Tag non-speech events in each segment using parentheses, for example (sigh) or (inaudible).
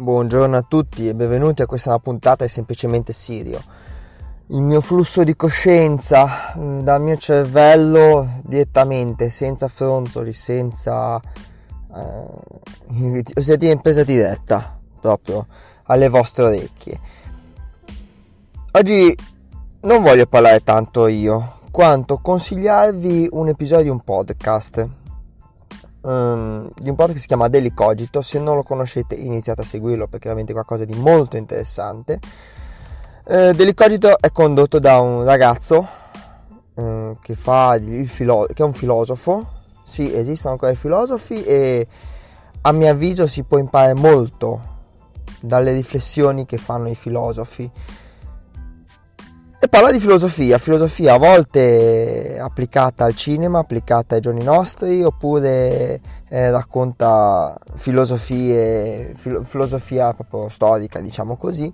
Buongiorno a tutti e benvenuti a questa puntata di Semplicemente Sirio. Il mio flusso di coscienza mm, dal mio cervello direttamente, senza fronzoli, senza... Eh, ossia in presa diretta, proprio alle vostre orecchie. Oggi non voglio parlare tanto io, quanto consigliarvi un episodio di un podcast um, di un podcast che si chiama Daily Cogito. Se non lo conoscete, iniziate a seguirlo perché è veramente qualcosa di molto interessante. Uh, Daily Cogito è condotto da un ragazzo uh, che, filo- che è un filosofo. Sì, esistono ancora i filosofi e a mio avviso si può imparare molto dalle riflessioni che fanno i filosofi e parla di filosofia, filosofia a volte applicata al cinema, applicata ai giorni nostri, oppure eh, racconta filosofie, filo, filosofia proprio storica, diciamo così.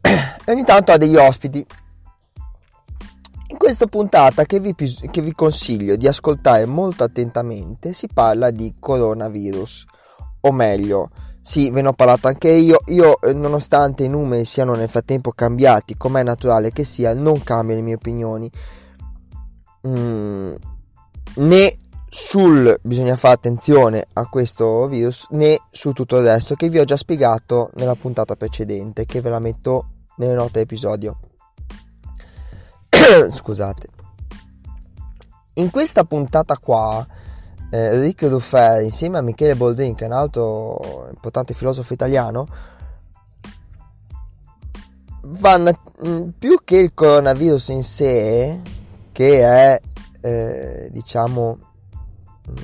E ogni tanto ha degli ospiti. In questa puntata che vi, che vi consiglio di ascoltare molto attentamente si parla di coronavirus, o meglio, sì, ve ne ho parlato anche io. Io, eh, nonostante i numeri siano nel frattempo cambiati, come è naturale che sia, non cambio le mie opinioni. Mm, né sul bisogna fare attenzione a questo virus, né su tutto il resto che vi ho già spiegato nella puntata precedente, che ve la metto nelle note dell'episodio. (coughs) Scusate. In questa puntata qua eh, Rick Ruffer insieme a Michele Boldrin, che è un altro importante filosofo italiano, vanno mm, più che il coronavirus in sé, che è eh, diciamo mm,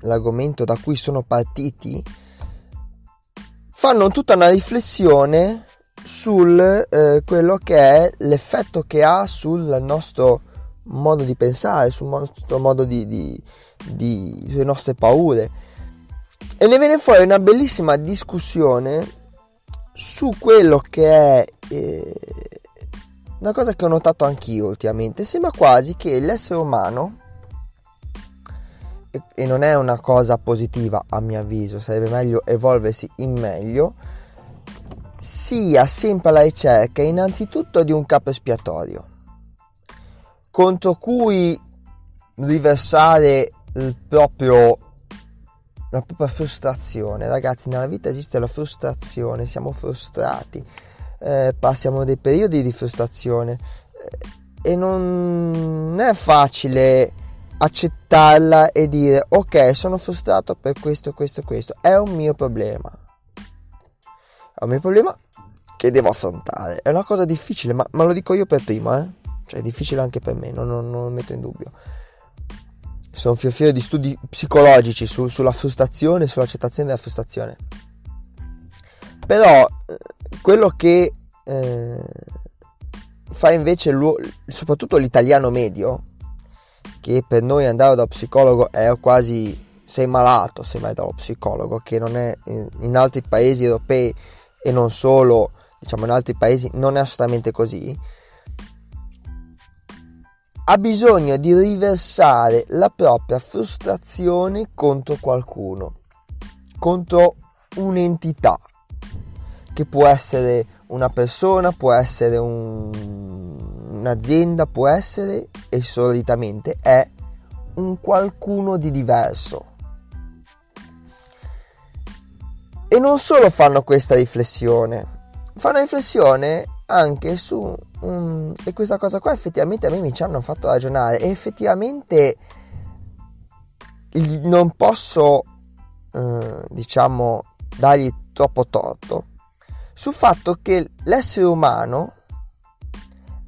l'argomento da cui sono partiti, fanno tutta una riflessione sul eh, quello che è l'effetto che ha sul nostro modo di pensare, sul nostro modo di, di, di, sulle nostre paure. E ne viene fuori una bellissima discussione su quello che è eh, una cosa che ho notato anch'io ultimamente. Sembra quasi che l'essere umano, e, e non è una cosa positiva a mio avviso, sarebbe meglio evolversi in meglio, sia sempre alla ricerca innanzitutto di un capo espiatorio contro cui riversare proprio la propria frustrazione. Ragazzi, nella vita esiste la frustrazione, siamo frustrati, eh, passiamo dei periodi di frustrazione eh, e non è facile accettarla e dire ok, sono frustrato per questo, questo, questo. È un mio problema. È un mio problema che devo affrontare. È una cosa difficile, ma, ma lo dico io per prima, eh. Cioè è difficile anche per me, non, non, non lo metto in dubbio sono fior fiore di studi psicologici su, sulla frustrazione sull'accettazione della frustrazione. Però eh, quello che eh, fa invece soprattutto l'italiano medio, che per noi andare dallo psicologo è quasi sei malato se vai dallo psicologo, che non è in, in altri paesi europei e non solo, diciamo in altri paesi non è assolutamente così ha bisogno di riversare la propria frustrazione contro qualcuno, contro un'entità, che può essere una persona, può essere un, un'azienda, può essere e solitamente è un qualcuno di diverso. E non solo fanno questa riflessione, fanno riflessione anche su um, e questa cosa qua effettivamente a me mi ci hanno fatto ragionare. E effettivamente non posso eh, diciamo dargli troppo torto sul fatto che l'essere umano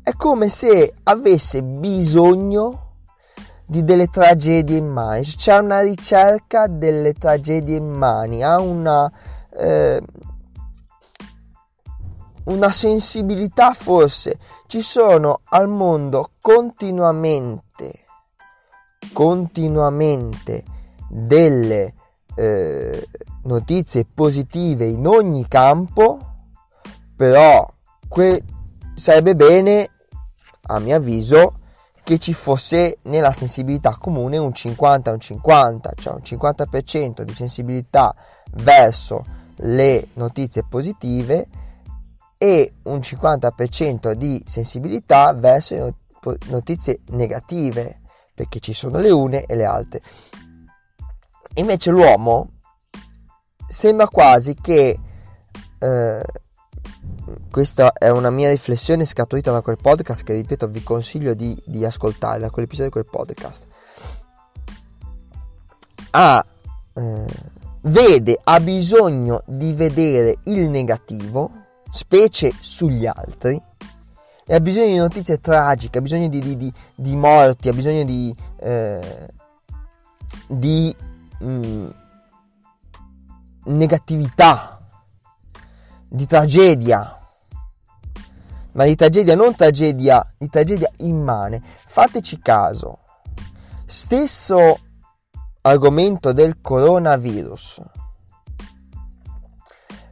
è come se avesse bisogno di delle tragedie in mani. C'è una ricerca delle tragedie in mani ha una eh, una sensibilità forse. Ci sono al mondo continuamente, continuamente delle eh, notizie positive in ogni campo, però que- sarebbe bene, a mio avviso, che ci fosse nella sensibilità comune un 50 un 50, cioè un 50% di sensibilità verso le notizie positive e un 50% di sensibilità verso notizie negative, perché ci sono le une e le altre. Invece l'uomo sembra quasi che eh, questa è una mia riflessione scaturita da quel podcast che ripeto vi consiglio di, di ascoltare da quell'episodio di quel podcast ha eh, vede ha bisogno di vedere il negativo specie sugli altri e ha bisogno di notizie tragiche ha bisogno di, di, di, di morti ha bisogno di eh, mh, mm, negatività di tragedia ma di tragedia non tragedia, di tragedia immane. Fateci caso. Stesso argomento del coronavirus.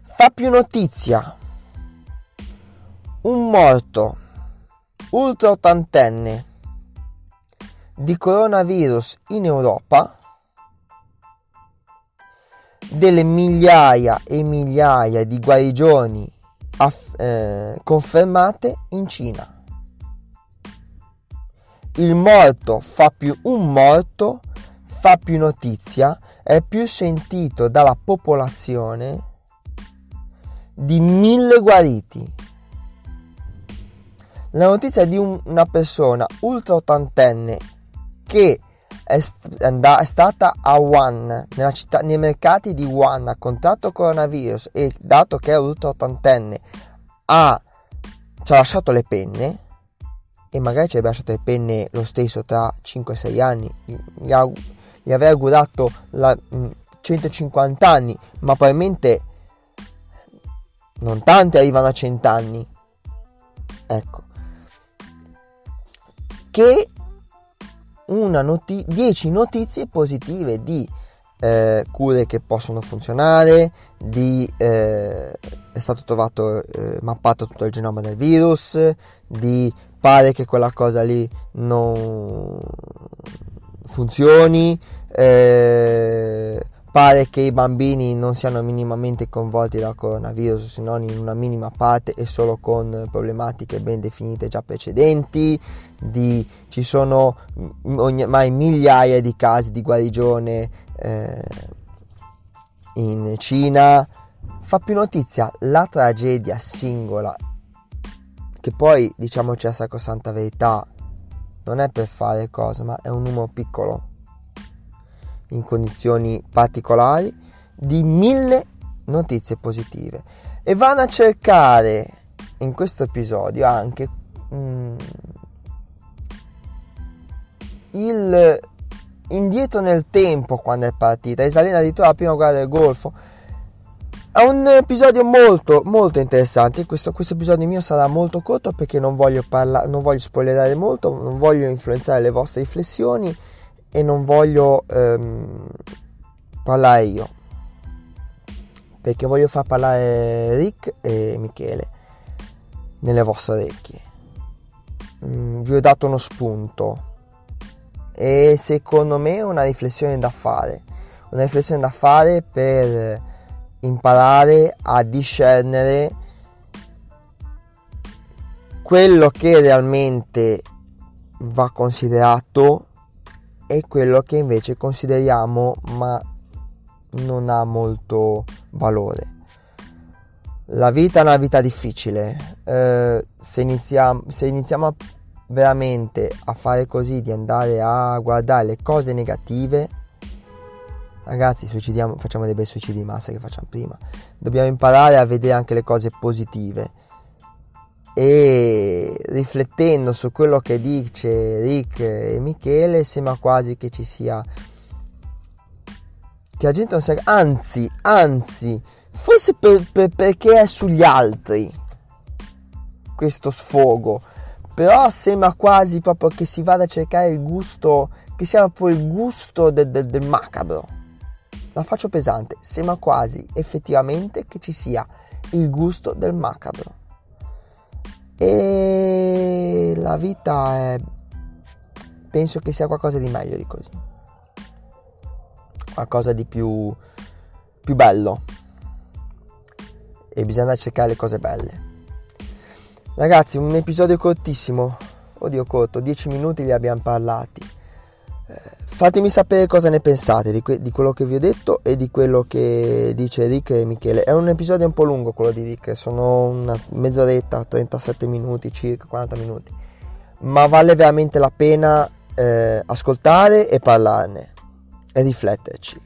Fa più notizia un morto ultra ottantenne di coronavirus in Europa delle migliaia e migliaia di guarigioni aff- eh, confermate in Cina. Il morto fa più un morto, fa più notizia, è più sentito dalla popolazione di mille guariti. La notizia di un, una persona ultra ottantenne che è, st- è, stata a Wuhan, città, nei mercati di Wuhan, ha contratto coronavirus e dato che è ultra ottantenne, ha, ci ha lasciato le penne e magari ci avrebbe lasciato le penne lo stesso tra 5-6 anni, gli, ha, gli avrei augurato la, 150 anni, ma probabilmente non tanti arrivano a 100 anni. Ecco. Che una noti- 10 notizie positive di eh, cure che possono funzionare, di, eh, è stato trovato, eh, mappato tutto il genoma del virus, di pare che quella cosa lì non funzioni, eh, pare che i bambini non siano minimamente coinvolti dal coronavirus se non in una minima parte e solo con problematiche ben definite già precedenti, di, ci sono ormai migliaia di casi di guarigione eh, in Cina. Fa più notizia la tragedia singola, che poi diciamoci la sacrosanta verità, non è per fare cose, ma è un numero piccolo in condizioni particolari di mille notizie positive. E vanno a cercare in questo episodio anche mm, il indietro nel tempo quando è partita risalendo addirittura la prima guerra del Golfo. È un episodio molto molto interessante. Questo, questo episodio mio sarà molto corto perché non voglio parlare non voglio spoilerare molto non voglio influenzare le vostre riflessioni e non voglio ehm, parlare io. Perché voglio far parlare Rick e Michele nelle vostre orecchie. Mm, vi ho dato uno spunto. E secondo me è una riflessione da fare. Una riflessione da fare per imparare a discernere quello che realmente va considerato è quello che invece consideriamo ma non ha molto valore. La vita è una vita difficile, eh, se, iniziamo, se iniziamo veramente a fare così, di andare a guardare le cose negative, ragazzi facciamo dei bei suicidi di massa che facciamo prima, dobbiamo imparare a vedere anche le cose positive e riflettendo su quello che dice Rick e Michele sembra quasi che ci sia che la gente non sia anzi anzi forse per, per, perché è sugli altri questo sfogo però sembra quasi proprio che si vada a cercare il gusto che sia proprio il gusto del, del, del macabro. La faccio pesante sembra quasi effettivamente che ci sia il gusto del macabro e la vita è penso che sia qualcosa di meglio di così qualcosa di più più bello e bisogna cercare le cose belle. Ragazzi, un episodio cortissimo, oddio corto, 10 minuti li abbiamo parlati. Fatemi sapere cosa ne pensate di, que- di, quello che vi ho detto e di quello che dice Rick e Michele. È un episodio un po' lungo quello di Rick, sono una mezz'oretta, 37 minuti, circa 40 minuti. Ma vale veramente la pena eh, ascoltare e parlarne e rifletterci.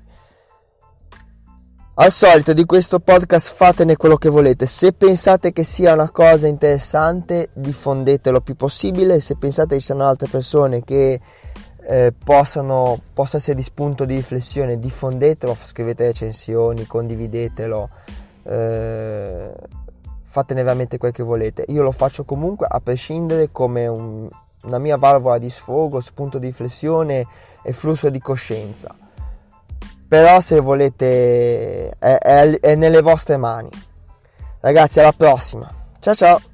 Al solito di questo podcast fatene quello che volete. Se pensate che sia una cosa interessante, diffondetelo il più possibile. Se pensate che ci siano altre persone che eh, possano, possa essere di spunto di riflessione, diffondetelo, scrivete recensioni, condividetelo. Eh, fatene veramente quel che volete. Io lo faccio comunque a prescindere come un, una mia valvola di sfogo, spunto di riflessione e flusso di coscienza però se volete è, è, è nelle vostre mani. Ragazzi, alla prossima. Ciao ciao.